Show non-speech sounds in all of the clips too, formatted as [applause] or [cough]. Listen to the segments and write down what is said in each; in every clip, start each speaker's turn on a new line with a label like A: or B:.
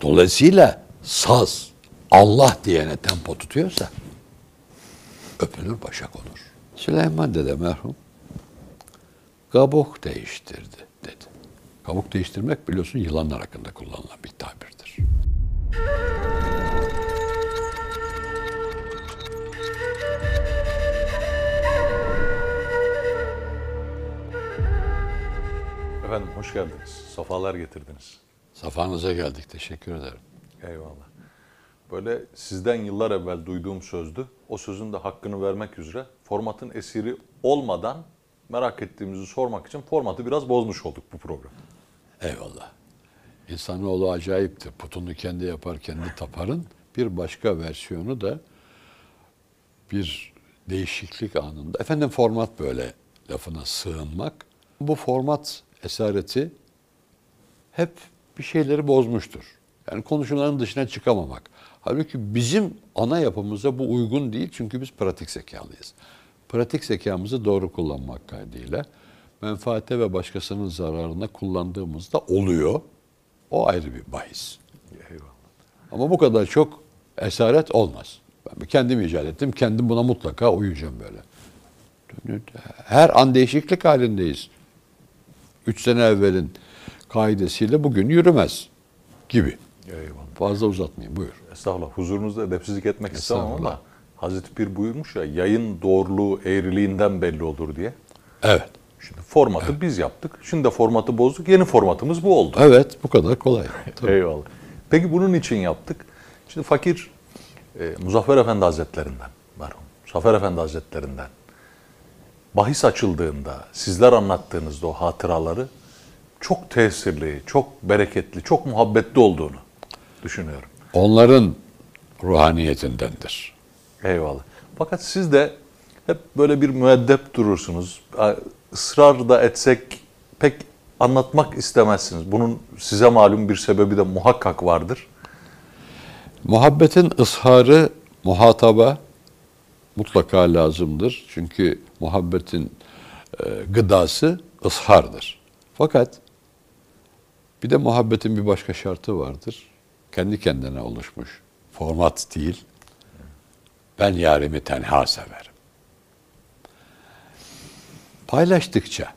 A: Dolayısıyla saz Allah diyene tempo tutuyorsa öpülür başak olur. Süleyman dede merhum kabuk değiştirdi dedi. Kabuk değiştirmek biliyorsun yılanlar hakkında kullanılan bir tabirdir.
B: Efendim hoş geldiniz. Safalar getirdiniz.
A: Safanıza geldik. Teşekkür ederim.
B: Eyvallah. Böyle sizden yıllar evvel duyduğum sözdü. O sözün de hakkını vermek üzere formatın esiri olmadan merak ettiğimizi sormak için formatı biraz bozmuş olduk bu program.
A: Eyvallah. İnsanoğlu acayiptir. Putunu kendi yapar, kendi taparın. Bir başka versiyonu da bir değişiklik anında. Efendim format böyle lafına sığınmak. Bu format esareti hep bir şeyleri bozmuştur. Yani konuşulanın dışına çıkamamak. Halbuki bizim ana yapımıza bu uygun değil çünkü biz pratik zekalıyız. Pratik zekamızı doğru kullanmak kaydıyla menfaate ve başkasının zararına kullandığımızda oluyor. O ayrı bir bahis.
B: Eyvallah.
A: Ama bu kadar çok esaret olmaz. Ben kendim icat ettim. Kendim buna mutlaka uyuyacağım böyle. Her an değişiklik halindeyiz. Üç sene evvelin kaidesiyle bugün yürümez gibi.
B: Eyvallah.
A: Fazla uzatmayayım buyur.
B: Estağfurullah. Huzurunuzda edepsizlik etmek istemem ama. Hazreti Pir buyurmuş ya yayın doğruluğu eğriliğinden belli olur diye.
A: Evet.
B: Şimdi formatı biz yaptık. Şimdi de formatı bozduk. Yeni formatımız bu oldu.
A: Evet bu kadar kolay. Tabii. [laughs]
B: Eyvallah. Peki bunun için yaptık. Şimdi fakir e, Muzaffer Efendi Hazretlerinden, merhum, Muzaffer Efendi Hazretlerinden bahis açıldığında, sizler anlattığınızda o hatıraları çok tesirli, çok bereketli, çok muhabbetli olduğunu düşünüyorum.
A: Onların ruhaniyetindendir.
B: Eyvallah. Fakat siz de hep böyle bir müeddep durursunuz. Israr da etsek pek anlatmak istemezsiniz. Bunun size malum bir sebebi de muhakkak vardır.
A: Muhabbetin ısharı muhataba mutlaka lazımdır. Çünkü muhabbetin e, gıdası ıshardır. Fakat bir de muhabbetin bir başka şartı vardır. Kendi kendine oluşmuş. Format değil. Ben yarimi tenha severim. Paylaştıkça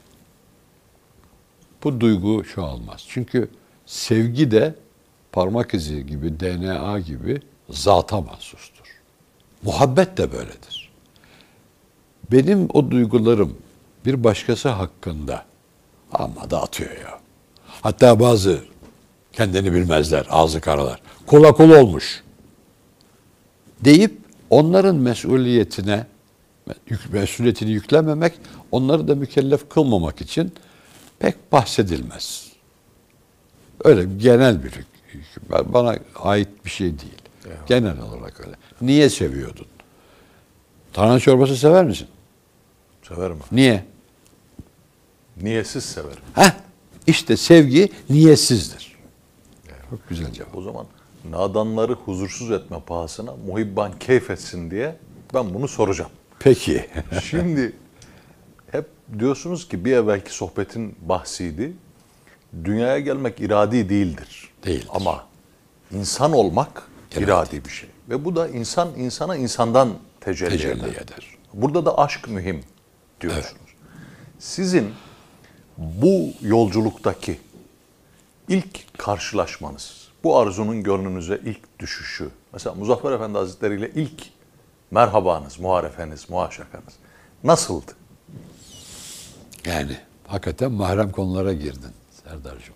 A: bu duygu çoğalmaz. Çünkü sevgi de parmak izi gibi, DNA gibi zata mahsustur. Muhabbet de böyledir. Benim o duygularım bir başkası hakkında ama da atıyor ya. Hatta bazı kendini bilmezler, ağzı karalar. Kola kol olmuş. Deyip onların mesuliyetine mesuliyetini yüklememek, onları da mükellef kılmamak için pek bahsedilmez. Öyle genel bir hük- hüküm. Bana ait bir şey değil. Genel olarak öyle. Niye seviyordun? Tarhana çorbası sever misin?
B: Severim.
A: Niye?
B: Niyesiz severim.
A: Heh, işte sevgi niyetsizdir. Çok güzel cevap.
B: O zaman nadanları huzursuz etme pahasına muhibban keyif etsin diye ben bunu soracağım.
A: Peki. [laughs]
B: Şimdi hep diyorsunuz ki bir evvelki sohbetin bahsiydi. Dünyaya gelmek iradi değildir.
A: Değildir.
B: Ama insan olmak
A: İradi.
B: iradi bir şey. Ve bu da insan insana insandan tecelli,
A: Tecelli
B: eder.
A: eder.
B: Burada da aşk mühim diyorsunuz. Sizin bu yolculuktaki ilk karşılaşmanız, bu arzunun gönlünüze ilk düşüşü, mesela Muzaffer Efendi Hazretleri ile ilk merhabanız, muharefeniz, muhaşakanız nasıldı?
A: Yani hakikaten mahrem konulara girdin Serdar'cığım.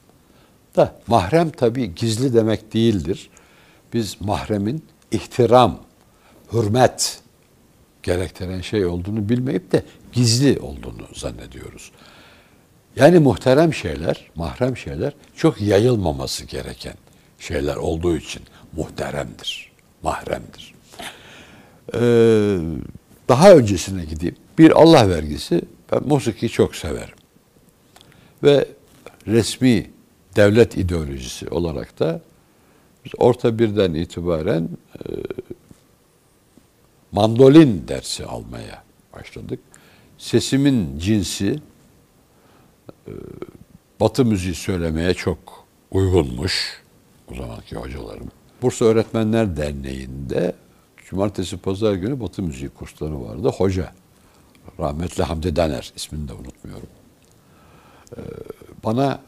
A: Da mahrem tabii gizli demek değildir. Biz mahremin ihtiram, hürmet gerektiren şey olduğunu bilmeyip de gizli olduğunu zannediyoruz. Yani muhterem şeyler, mahrem şeyler çok yayılmaması gereken şeyler olduğu için muhteremdir, mahremdir. Ee, daha öncesine gideyim. Bir Allah vergisi, ben musiki çok severim. Ve resmi devlet ideolojisi olarak da orta birden itibaren e, mandolin dersi almaya başladık. Sesimin cinsi Batı müziği söylemeye çok uygunmuş. o zamanki hocalarım. Bursa Öğretmenler Derneği'nde cumartesi pazar günü Batı müziği kursları vardı. Hoca rahmetli Hamdi Daner ismini de unutmuyorum. Ee, bana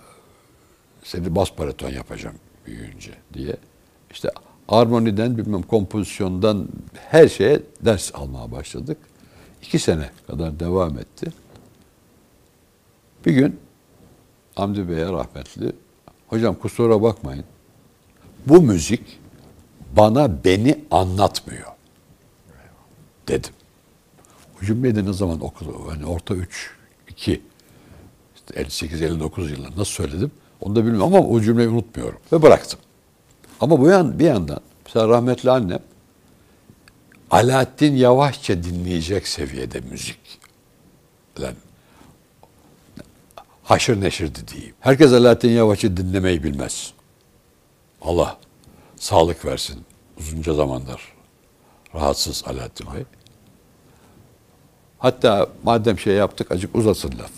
A: seni bas bariton yapacağım büyüyünce diye. İşte armoniden bilmem kompozisyondan her şeye ders almaya başladık. İki sene kadar devam etti. Bir gün Hamdi Bey'e rahmetli, hocam kusura bakmayın, bu müzik bana beni anlatmıyor dedim. O cümleyi de ne zaman okudum? Yani orta 3, 2, işte 58-59 yılında nasıl söyledim onu da bilmiyorum ama o cümleyi unutmuyorum ve bıraktım. Ama bu yan, bir yandan mesela rahmetli annem Alaaddin Yavaşça dinleyecek seviyede müzik. Lan, haşır neşirdi diyeyim. Herkes Alaaddin Yavaş'ı dinlemeyi bilmez. Allah sağlık versin. Uzunca zamandır rahatsız Alaaddin Bey. Hatta madem şey yaptık acık uzasın laf.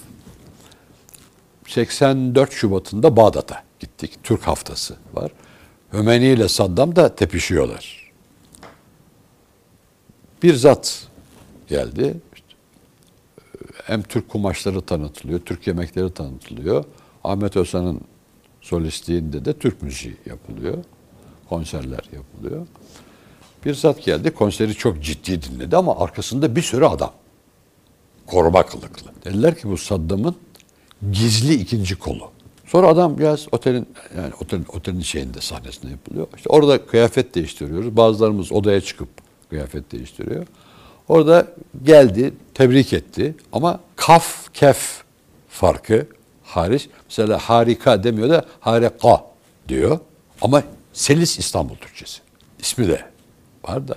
A: 84 Şubat'ında Bağdat'a gittik. Türk haftası var. Hümeyni ile Saddam da tepişiyorlar. Bir zat geldi. Hem Türk kumaşları tanıtılıyor, Türk yemekleri tanıtılıyor. Ahmet Özhan'ın solistliğinde de Türk müziği yapılıyor. Konserler yapılıyor. Bir zat geldi, konseri çok ciddi dinledi ama arkasında bir sürü adam. Koruma kılıklı. Dediler ki bu Saddam'ın gizli ikinci kolu. Sonra adam biraz otelin yani otelin, otelin şeyinde sahnesinde yapılıyor. İşte orada kıyafet değiştiriyoruz. Bazılarımız odaya çıkıp kıyafet değiştiriyor. Orada geldi, tebrik etti ama kaf kef farkı hariç. Mesela harika demiyor da harika diyor. Ama Selis İstanbul Türkçesi. İsmi de var da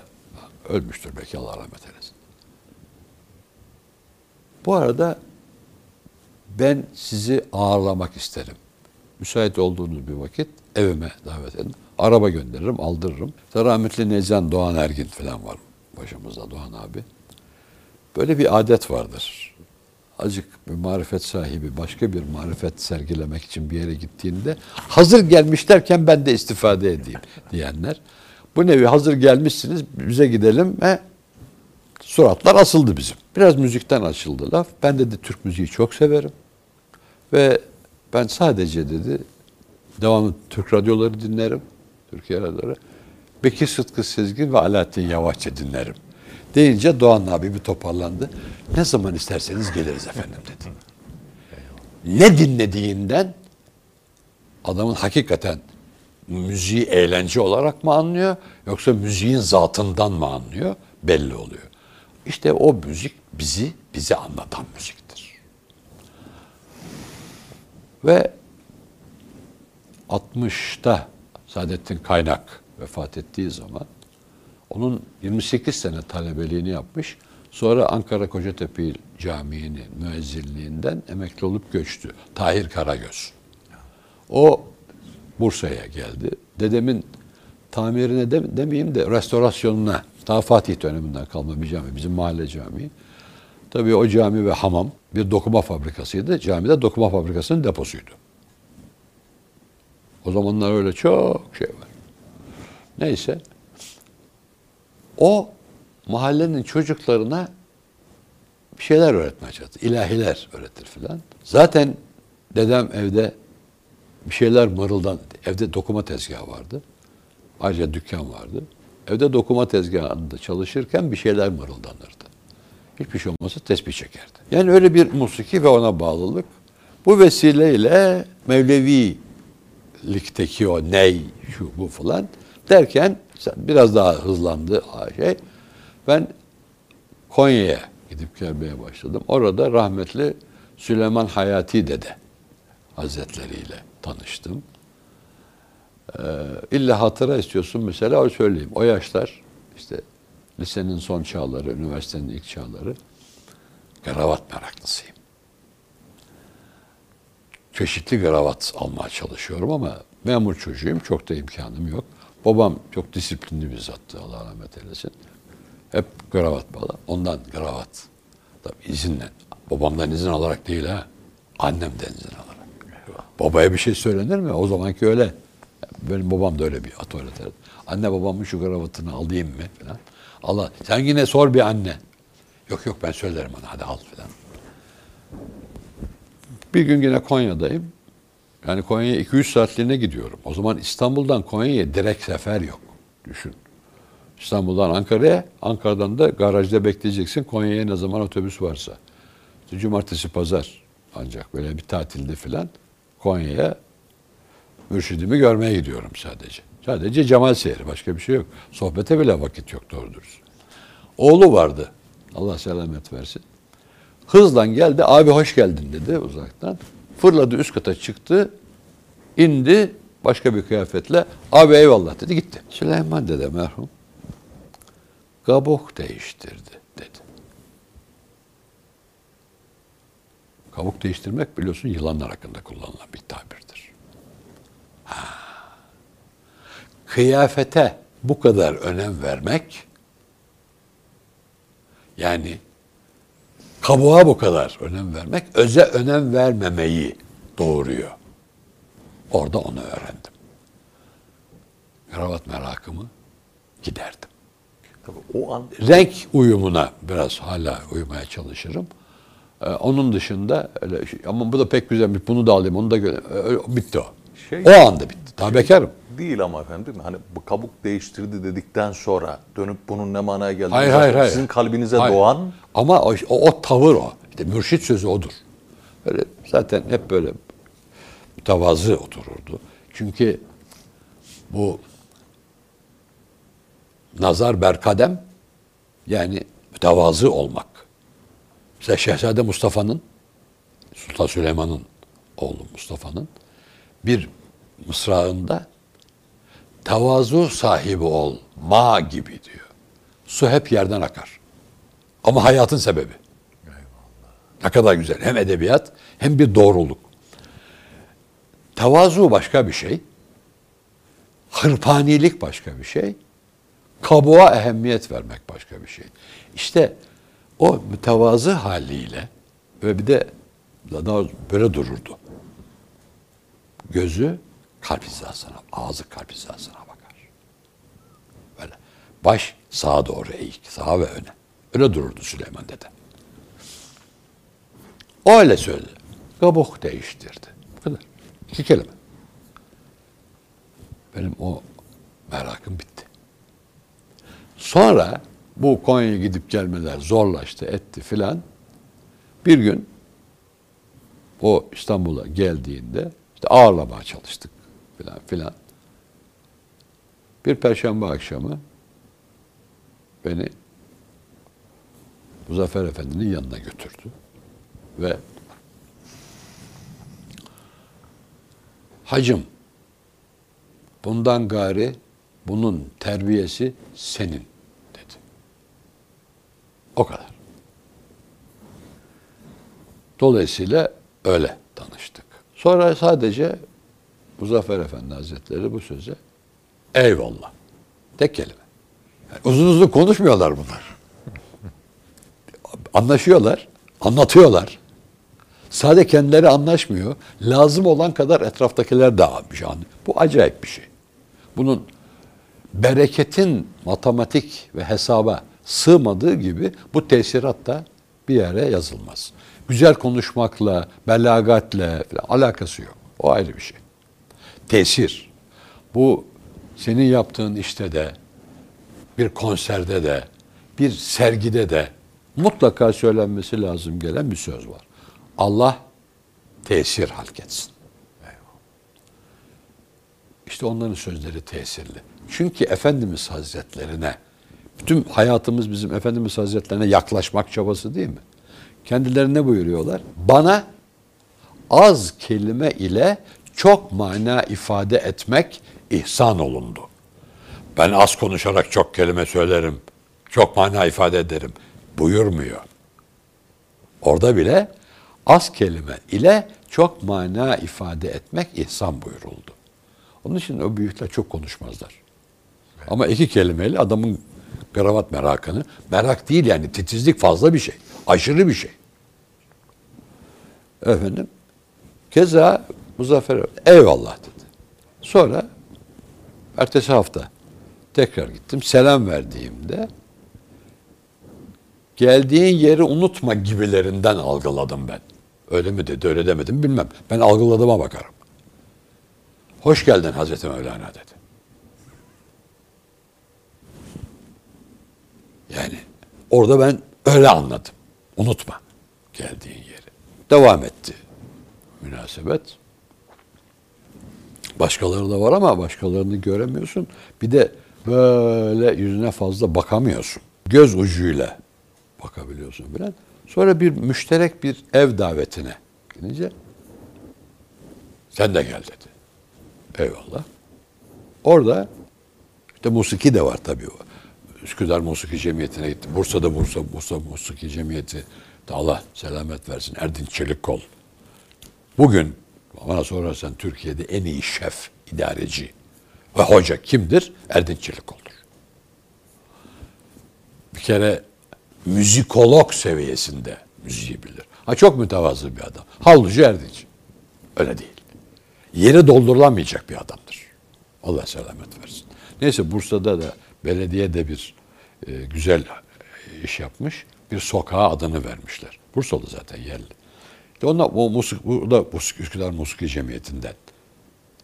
A: ölmüştür belki Allah rahmet eylesin. Bu arada ben sizi ağırlamak isterim. Müsait olduğunuz bir vakit evime davet edin. Araba gönderirim, aldırırım. İşte rahmetli Necan Doğan Ergin falan var başımızda Doğan abi. Böyle bir adet vardır. Acık bir marifet sahibi başka bir marifet sergilemek için bir yere gittiğinde hazır gelmiş derken ben de istifade edeyim diyenler. Bu nevi hazır gelmişsiniz bize gidelim ve suratlar asıldı bizim. Biraz müzikten açıldı laf. Ben dedi Türk müziği çok severim. Ve ben sadece dedi devamlı Türk radyoları dinlerim. Türkiye radyoları. Bekir Sıtkı Sezgin ve Alaaddin Yavaşça dinlerim. Deyince Doğan abi bir toparlandı. Ne zaman isterseniz geliriz efendim dedi. Ne dinlediğinden adamın hakikaten müziği eğlence olarak mı anlıyor yoksa müziğin zatından mı anlıyor belli oluyor. İşte o müzik bizi bize anlatan müziktir. Ve 60'ta Saadettin Kaynak vefat ettiği zaman onun 28 sene talebeliğini yapmış. Sonra Ankara Kocatepe Camii'nin müezzinliğinden emekli olup göçtü. Tahir Karagöz. O Bursa'ya geldi. Dedemin tamirine de, demeyeyim de restorasyonuna, daha Fatih döneminden kalma bir cami, bizim mahalle camii. Tabii o cami ve hamam bir dokuma fabrikasıydı. Camide dokuma fabrikasının deposuydu. O zamanlar öyle çok şey var. Neyse. O mahallenin çocuklarına bir şeyler öğretmeye çalıştı. İlahiler öğretir filan. Zaten dedem evde bir şeyler mırıldan. Evde dokuma tezgahı vardı. Ayrıca dükkan vardı. Evde dokuma tezgahında çalışırken bir şeyler mırıldanırdı. Hiçbir şey olmasa tesbih çekerdi. Yani öyle bir musiki ve ona bağlılık. Bu vesileyle Mevlevi'likteki o ney, şu bu falan derken biraz daha hızlandı şey. Ben Konya'ya gidip gelmeye başladım. Orada rahmetli Süleyman Hayati Dede Hazretleriyle tanıştım. Ee, illa hatıra istiyorsun mesela o söyleyeyim. O yaşlar işte lisenin son çağları, üniversitenin ilk çağları kravat meraklısıyım. Çeşitli kravat almaya çalışıyorum ama memur çocuğuyum. Çok da imkanım yok. Babam çok disiplinli bir zattı Allah rahmet eylesin. Hep kravat bağlı. Ondan kravat. Tabii izinle. Babamdan izin alarak değil ha. Annemden izin alarak. Babaya bir şey söylenir mi? O zamanki öyle. Benim babam da öyle bir otoriter. Anne babamın şu kravatını alayım mı falan. Allah sen yine sor bir anne. Yok yok ben söylerim ona hadi al falan. Bir gün yine Konya'dayım. Yani Konya'ya 2-3 saatliğine gidiyorum. O zaman İstanbul'dan Konya'ya direkt sefer yok. Düşün. İstanbul'dan Ankara'ya, Ankara'dan da garajda bekleyeceksin Konya'ya ne zaman otobüs varsa. İşte cumartesi, pazar ancak böyle bir tatilde filan Konya'ya mürşidimi görmeye gidiyorum sadece. Sadece Cemal seyri, başka bir şey yok. Sohbete bile vakit yok doğru dürüst. Oğlu vardı. Allah selamet versin. Hızla geldi. Abi hoş geldin dedi uzaktan. Fırladı üst kata çıktı. indi başka bir kıyafetle. Abi eyvallah dedi gitti. Süleyman dede merhum kabuk değiştirdi dedi. Kabuk değiştirmek biliyorsun yılanlar hakkında kullanılan bir tabirdir. Ha. Kıyafete bu kadar önem vermek yani kabuğa bu kadar önem vermek öze önem vermemeyi doğuruyor. Orada onu öğrendim. Kravat merakımı giderdim.
B: Tabii o an
A: renk uyumuna biraz hala uyumaya çalışırım. Ee, onun dışında öyle şey, ama bu da pek güzelmiş. Bunu da alayım, onu da göre bitti o.
B: Şey-
A: o anda bitti. Daha bekarım.
B: Değil ama efendim? Hani bu kabuk değiştirdi dedikten sonra dönüp bunun ne manaya geldiğini
A: Hayır hayır hayır.
B: sizin kalbinize
A: Hayır.
B: doğan
A: Ama o, o, o tavır o. İşte mürşit sözü odur. Böyle zaten hep böyle mütevazı otururdu. Çünkü bu nazar berkadem yani mütevazı olmak. Mesela Şehzade Mustafa'nın Sultan Süleyman'ın oğlu Mustafa'nın bir mısrağında tevazu sahibi ol ma gibi diyor. Su hep yerden akar. Ama hayatın sebebi. Ne kadar güzel. Hem edebiyat hem bir doğruluk. Tevazu başka bir şey. Hırpanilik başka bir şey. Kabuğa ehemmiyet vermek başka bir şey. İşte o mütevazı haliyle ve bir de daha böyle dururdu. Gözü kalp hizasına, ağzı kalp hizasına bakar. Böyle baş sağa doğru eğik, sağa ve öne. Öyle dururdu Süleyman dede. O öyle söyledi. Kabuk değiştirdi. Bu kadar. İki kelime. Benim o merakım bitti. Sonra bu Konya'ya gidip gelmeler zorlaştı, etti filan. Bir gün o İstanbul'a geldiğinde işte ağırlamaya çalıştık filan filan. Bir perşembe akşamı beni Muzaffer Efendi'nin yanına götürdü. Ve hacım bundan gari bunun terbiyesi senin dedi. O kadar. Dolayısıyla öyle tanıştık. Sonra sadece Muzaffer Efendi Hazretleri bu söze eyvallah. Tek kelime. Yani uzun uzun konuşmuyorlar bunlar. [laughs] Anlaşıyorlar, anlatıyorlar. Sade kendileri anlaşmıyor. Lazım olan kadar etraftakiler de almış. Bu acayip bir şey. Bunun bereketin matematik ve hesaba sığmadığı gibi bu tesirat da bir yere yazılmaz. Güzel konuşmakla, belagatle falan alakası yok. O ayrı bir şey. Tesir. Bu senin yaptığın işte de, bir konserde de, bir sergide de mutlaka söylenmesi lazım gelen bir söz var. Allah tesir halk etsin. İşte onların sözleri tesirli. Çünkü Efendimiz Hazretlerine, bütün hayatımız bizim Efendimiz Hazretlerine yaklaşmak çabası değil mi? Kendileri ne buyuruyorlar? Bana az kelime ile çok mana ifade etmek ihsan olundu. Ben az konuşarak çok kelime söylerim, çok mana ifade ederim buyurmuyor. Orada bile az kelime ile çok mana ifade etmek ihsan buyuruldu. Onun için o büyükler çok konuşmazlar. Ama iki kelimeyle adamın kravat merakını, merak değil yani titizlik fazla bir şey. Aşırı bir şey. Efendim, keza Muzaffer eyvallah dedi. Sonra Ertesi hafta tekrar gittim. Selam verdiğimde geldiğin yeri unutma gibilerinden algıladım ben. Öyle mi dedi, öyle demedim bilmem. Ben algıladığıma bakarım. Hoş geldin Hazreti Mevlana dedi. Yani orada ben öyle anladım. Unutma geldiğin yeri. Devam etti münasebet. Başkaları da var ama başkalarını göremiyorsun. Bir de böyle yüzüne fazla bakamıyorsun. Göz ucuyla bakabiliyorsun filan. Sonra bir müşterek bir ev davetine gidince sen de gel dedi. Eyvallah. Orada işte musiki de var tabii. Üsküdar Musiki Cemiyeti'ne gitti. Bursa'da Bursa, Bursa Musiki Cemiyeti. Allah selamet versin. Erdinç Çelikkol. Bugün bana sorarsan Türkiye'de en iyi şef, idareci ve hoca kimdir? Erdinç Çelikkol'dur. Bir kere müzikolog seviyesinde müziği bilir. Ha çok mütevazı bir adam. Havlucu Erdinç. Öyle değil. Yeri doldurulamayacak bir adamdır. Allah selamet versin. Neyse Bursa'da da belediye de bir e, güzel iş yapmış. Bir sokağa adını vermişler. Bursalı zaten yerli. İşte onlar o musik, bu da musik, Üsküdar Musiki Cemiyeti'nden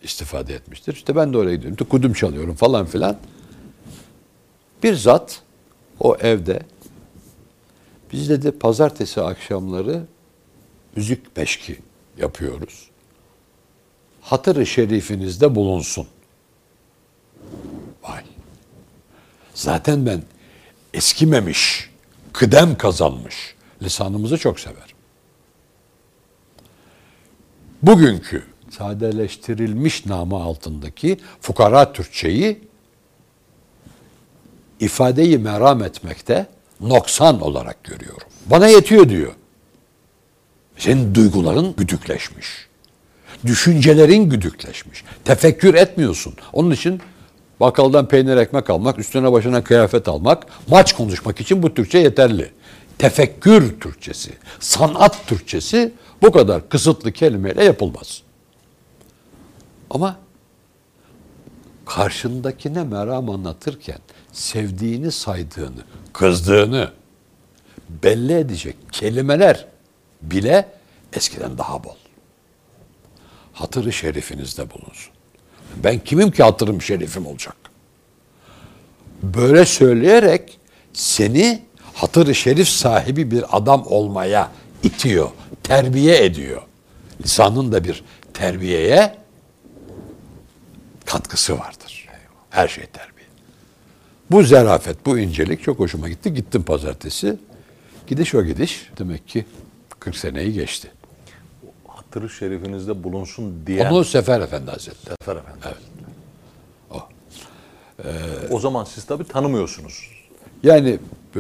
A: istifade etmiştir. İşte ben de oraya gidiyorum. İşte kudüm çalıyorum falan filan. Bir zat o evde biz dedi pazartesi akşamları müzik peşki yapıyoruz. Hatırı şerifinizde bulunsun. Vay. Zaten ben eskimemiş, kıdem kazanmış lisanımızı çok severim. Bugünkü sadeleştirilmiş namı altındaki fukara Türkçeyi ifadeyi meram etmekte noksan olarak görüyorum. Bana yetiyor diyor. Senin duyguların güdükleşmiş. Düşüncelerin güdükleşmiş. Tefekkür etmiyorsun. Onun için bakkaldan peynir ekmek almak, üstüne başına kıyafet almak, maç konuşmak için bu Türkçe yeterli. Tefekkür Türkçesi, sanat Türkçesi bu kadar kısıtlı kelimeyle yapılmaz. Ama karşındakine meram anlatırken sevdiğini saydığını, kızdığını belli edecek kelimeler bile eskiden daha bol. Hatırı şerifinizde bulunsun. Ben kimim ki hatırım şerifim olacak? Böyle söyleyerek seni hatırı şerif sahibi bir adam olmaya itiyor, terbiye ediyor. Lisanın da bir terbiyeye katkısı vardır. Her şey terbiye. Bu zerafet, bu incelik çok hoşuma gitti. Gittim pazartesi. Gidiş o gidiş. Demek ki 40 seneyi geçti.
B: Hatırı şerifinizde bulunsun diye.
A: Onu Sefer Efendi Hazretleri.
B: Sefer Efendi.
A: Evet.
B: O zaman siz tabii tanımıyorsunuz.
A: Yani e,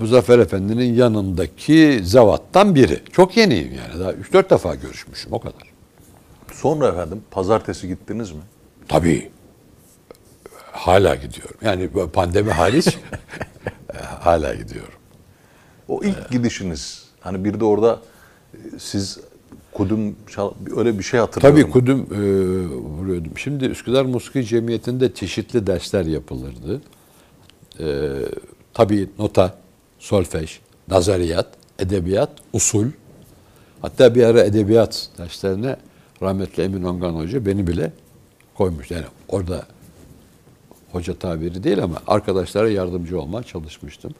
A: Muzaffer Efendi'nin yanındaki zevattan biri. Çok yeniyim yani. Daha 3-4 defa görüşmüşüm o kadar.
B: Sonra efendim pazartesi gittiniz mi?
A: Tabii. Hala gidiyorum. Yani pandemi hariç [laughs] hala gidiyorum.
B: O ilk gidişiniz. Hani bir de orada e, siz kudüm öyle bir şey hatırlıyorum.
A: Tabii kudüm e, vuruyordum. Şimdi Üsküdar Musiki Cemiyeti'nde çeşitli dersler yapılırdı. E, tabii nota, solfej, nazariyat, edebiyat, usul. Hatta bir ara edebiyat derslerine rahmetli Emin Ongan Hoca beni bile koymuş. Yani orada hoca tabiri değil ama arkadaşlara yardımcı olmaya çalışmıştım.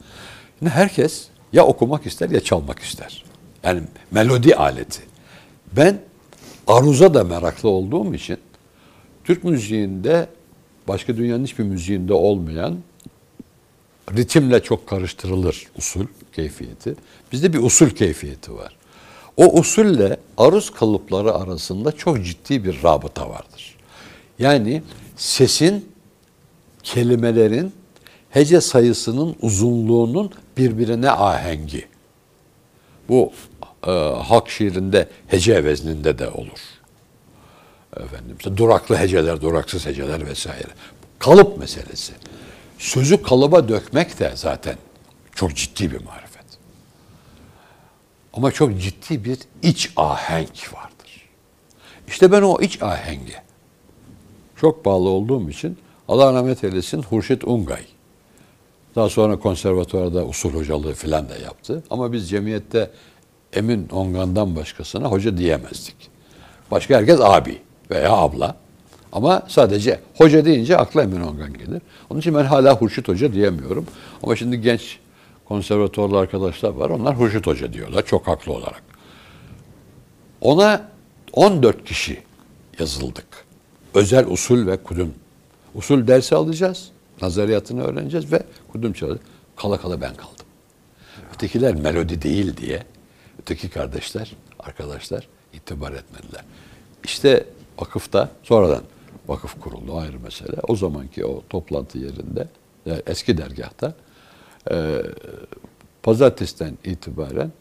A: Yine herkes ya okumak ister ya çalmak ister. Yani melodi aleti. Ben aruza da meraklı olduğum için Türk müziğinde başka dünyanın hiçbir müziğinde olmayan ritimle çok karıştırılır usul keyfiyeti. Bizde bir usul keyfiyeti var. O usulle aruz kalıpları arasında çok ciddi bir rabıta vardır. Yani sesin, kelimelerin, hece sayısının uzunluğunun birbirine ahengi. Bu e, halk şiirinde hece vezninde de olur. Efendim, duraklı heceler, duraksız heceler vesaire. Kalıp meselesi. Sözü kalıba dökmek de zaten çok ciddi bir marifet. Ama çok ciddi bir iç ahenk vardır. İşte ben o iç ahenge çok bağlı olduğum için Allah rahmet eylesin Hurşit Ungay. Daha sonra konservatuvarda usul hocalığı filan da yaptı. Ama biz cemiyette Emin Ongan'dan başkasına hoca diyemezdik. Başka herkes abi veya abla. Ama sadece hoca deyince akla Emin Ongan gelir. Onun için ben hala Hurşit Hoca diyemiyorum. Ama şimdi genç konservatuvarlı arkadaşlar var. Onlar Hurşit Hoca diyorlar çok haklı olarak. Ona 14 kişi yazıldık. Özel usul ve kudüm. Usul dersi alacağız. Nazariyatını öğreneceğiz ve kudüm çalacağız. Kala kala ben kaldım. Ötekiler melodi değil diye öteki kardeşler, arkadaşlar itibar etmediler. İşte vakıfta sonradan vakıf kuruldu ayrı mesele. O zamanki o toplantı yerinde yani eski dergahta e, pazartesiden itibaren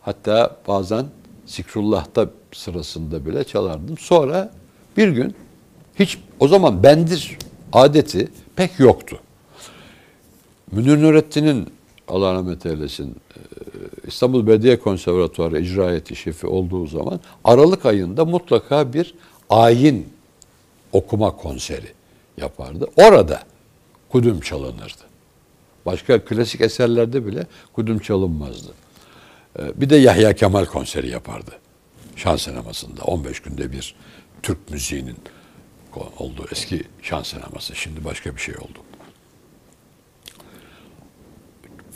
A: hatta bazen Zikrullah'ta sırasında bile çalardım. Sonra bir gün hiç o zaman bendir adeti pek yoktu. Münir Nurettin'in Allah rahmet eylesin e, İstanbul Belediye Konservatuarı icra şefi olduğu zaman Aralık ayında mutlaka bir ayin okuma konseri yapardı. Orada kudüm çalınırdı. Başka klasik eserlerde bile kudüm çalınmazdı. E, Bir de Yahya Kemal konseri yapardı. Şan sinemasında 15 günde bir Türk müziğinin olduğu eski şan sineması. Şimdi başka bir şey oldu.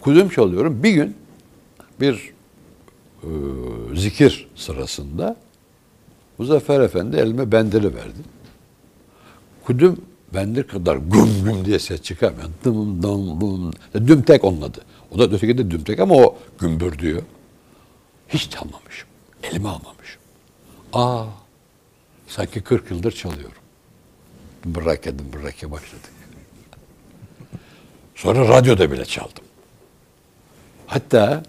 A: Kudüm çalıyorum. Bir gün bir e, zikir sırasında Muzaffer Efendi elime bendiri verdi. Kudüm bendir kadar güm güm diye ses çıkarmıyor. Dım dım dım. Dümtek onun adı. O da öteki de dümtek ama o gümbür diyor. Hiç çalmamışım. Elime almamışım. Aa, sanki 40 yıldır çalıyorum. Bırake bırake başladık. Sonra radyoda bile çaldım. Hatta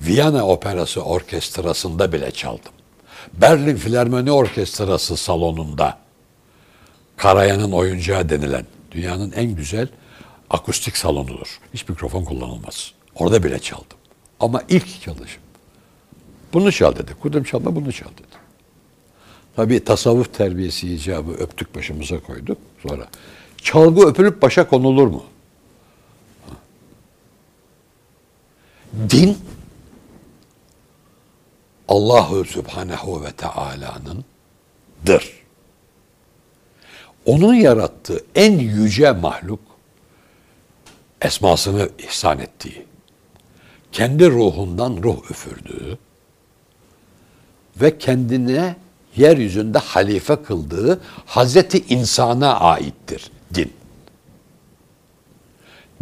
A: Viyana Operası Orkestrası'nda bile çaldım. Berlin Filarmoni Orkestrası salonunda Karayan'ın oyuncağı denilen dünyanın en güzel akustik salonudur. Hiç mikrofon kullanılmaz. Orada bile çaldım. Ama ilk çalışım. Bunu çal dedi. Kudüm çalma bunu çal dedi. Tabi tasavvuf terbiyesi icabı öptük başımıza koyduk. Sonra çalgı öpülüp başa konulur mu? Din Allahu Subhanahu ve Teala'nın dır. Onun yarattığı en yüce mahluk esmasını ihsan ettiği, kendi ruhundan ruh üfürdüğü ve kendine yeryüzünde halife kıldığı Hazreti insana aittir din.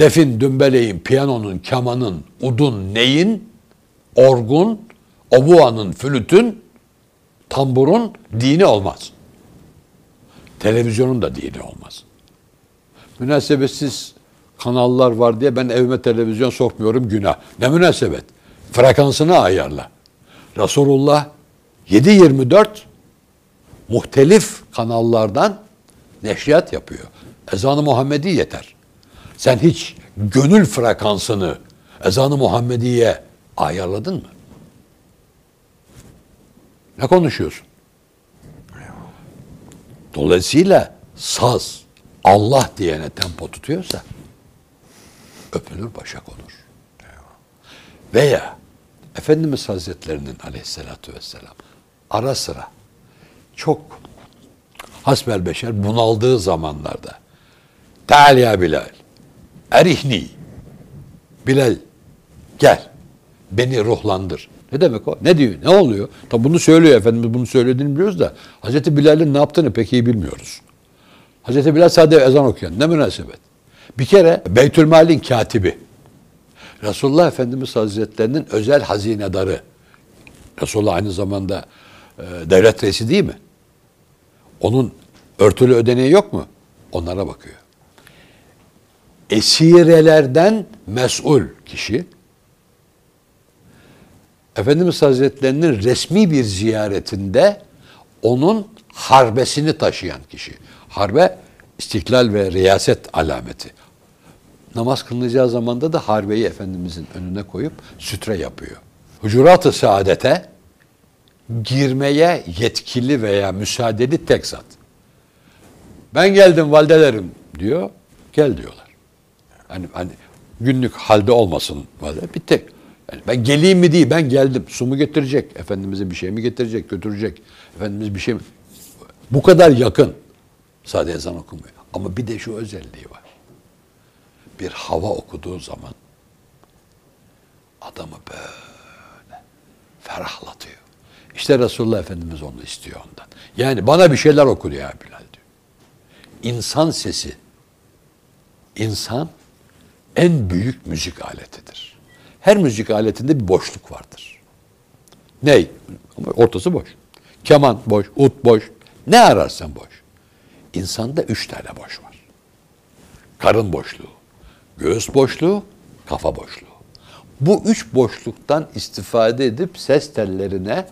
A: Defin, dümbeleğin, piyanonun, kemanın, udun, neyin, orgun, obuanın, flütün, tamburun dini olmaz. Televizyonun da dini olmaz. Münasebetsiz kanallar var diye ben evime televizyon sokmuyorum günah. Ne münasebet? Frekansını ayarla. Resulullah 7-24 muhtelif kanallardan neşriyat yapıyor. Ezanı Muhammedi yeter. Sen hiç gönül frekansını ezanı Muhammediye ayarladın mı? Ne konuşuyorsun? Dolayısıyla saz Allah diyene tempo tutuyorsa öpülür başa konur. Veya Efendimiz Hazretlerinin aleyhissalatü vesselam ara sıra çok hasbel beşer bunaldığı zamanlarda Teal ya Bilal erihni Bilal gel beni ruhlandır. Ne demek o? Ne diyor? Ne oluyor? Tabi bunu söylüyor Efendimiz bunu söylediğini biliyoruz da Hazreti Bilal'in ne yaptığını pek iyi bilmiyoruz. Hazreti Bilal sadece ezan okuyan. Ne münasebet. Bir kere Beytülmal'in katibi. Resulullah Efendimiz Hazretlerinin özel hazinedarı. Resulullah aynı zamanda e, devlet reisi değil mi? Onun örtülü ödeneği yok mu? Onlara bakıyor. Esirelerden mesul kişi Efendimiz Hazretlerinin resmi bir ziyaretinde onun harbesini taşıyan kişi. Harbe istiklal ve riyaset alameti. Namaz kılınacağı zamanda da harbeyi Efendimizin önüne koyup sütre yapıyor. Hucurat-ı saadete girmeye yetkili veya müsaadeli tek zat. Ben geldim validelerim diyor. Gel diyorlar. Hani, hani günlük halde olmasın valide. Bir tek. Yani ben geleyim mi değil ben geldim. Su mu getirecek? Efendimiz'e bir şey mi getirecek? Götürecek. Efendimiz bir şey mi? Bu kadar yakın. Sadece ezan okumuyor. Ama bir de şu özelliği var. Bir hava okuduğu zaman adamı böyle ferahlatıyor. İşte Resulullah Efendimiz onu istiyor ondan. Yani bana bir şeyler okur ya Bilal diyor. İnsan sesi, insan en büyük müzik aletidir. Her müzik aletinde bir boşluk vardır. Ney? Ortası boş. Keman boş, ut boş. Ne ararsan boş. İnsanda üç tane boş var. Karın boşluğu, göğüs boşluğu, kafa boşluğu. Bu üç boşluktan istifade edip ses tellerine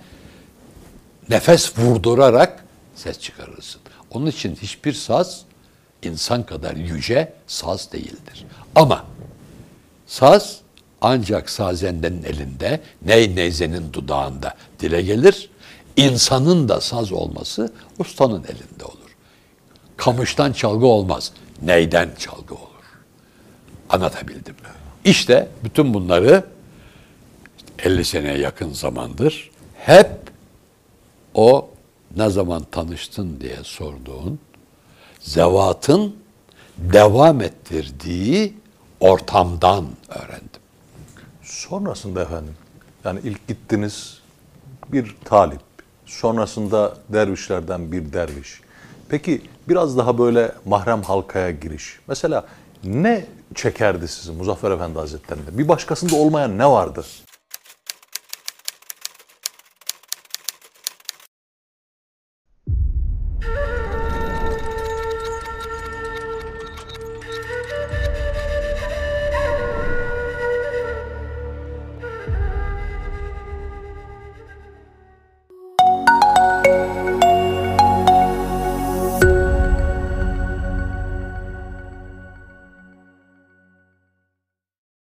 A: nefes vurdurarak ses çıkarırsın. Onun için hiçbir saz insan kadar yüce saz değildir. Ama saz ancak sazendenin elinde, ney neyzenin dudağında dile gelir. İnsanın da saz olması ustanın elinde olur. Kamıştan çalgı olmaz, neyden çalgı olur. Anlatabildim? İşte bütün bunları 50 seneye yakın zamandır hep o ne zaman tanıştın diye sorduğun zevatın devam ettirdiği ortamdan öğrendim.
B: Sonrasında efendim, yani ilk gittiniz bir talip, sonrasında dervişlerden bir derviş. Peki biraz daha böyle mahrem halkaya giriş. Mesela ne çekerdi sizi Muzaffer Efendi Hazretleri'nde? Bir başkasında olmayan ne vardı?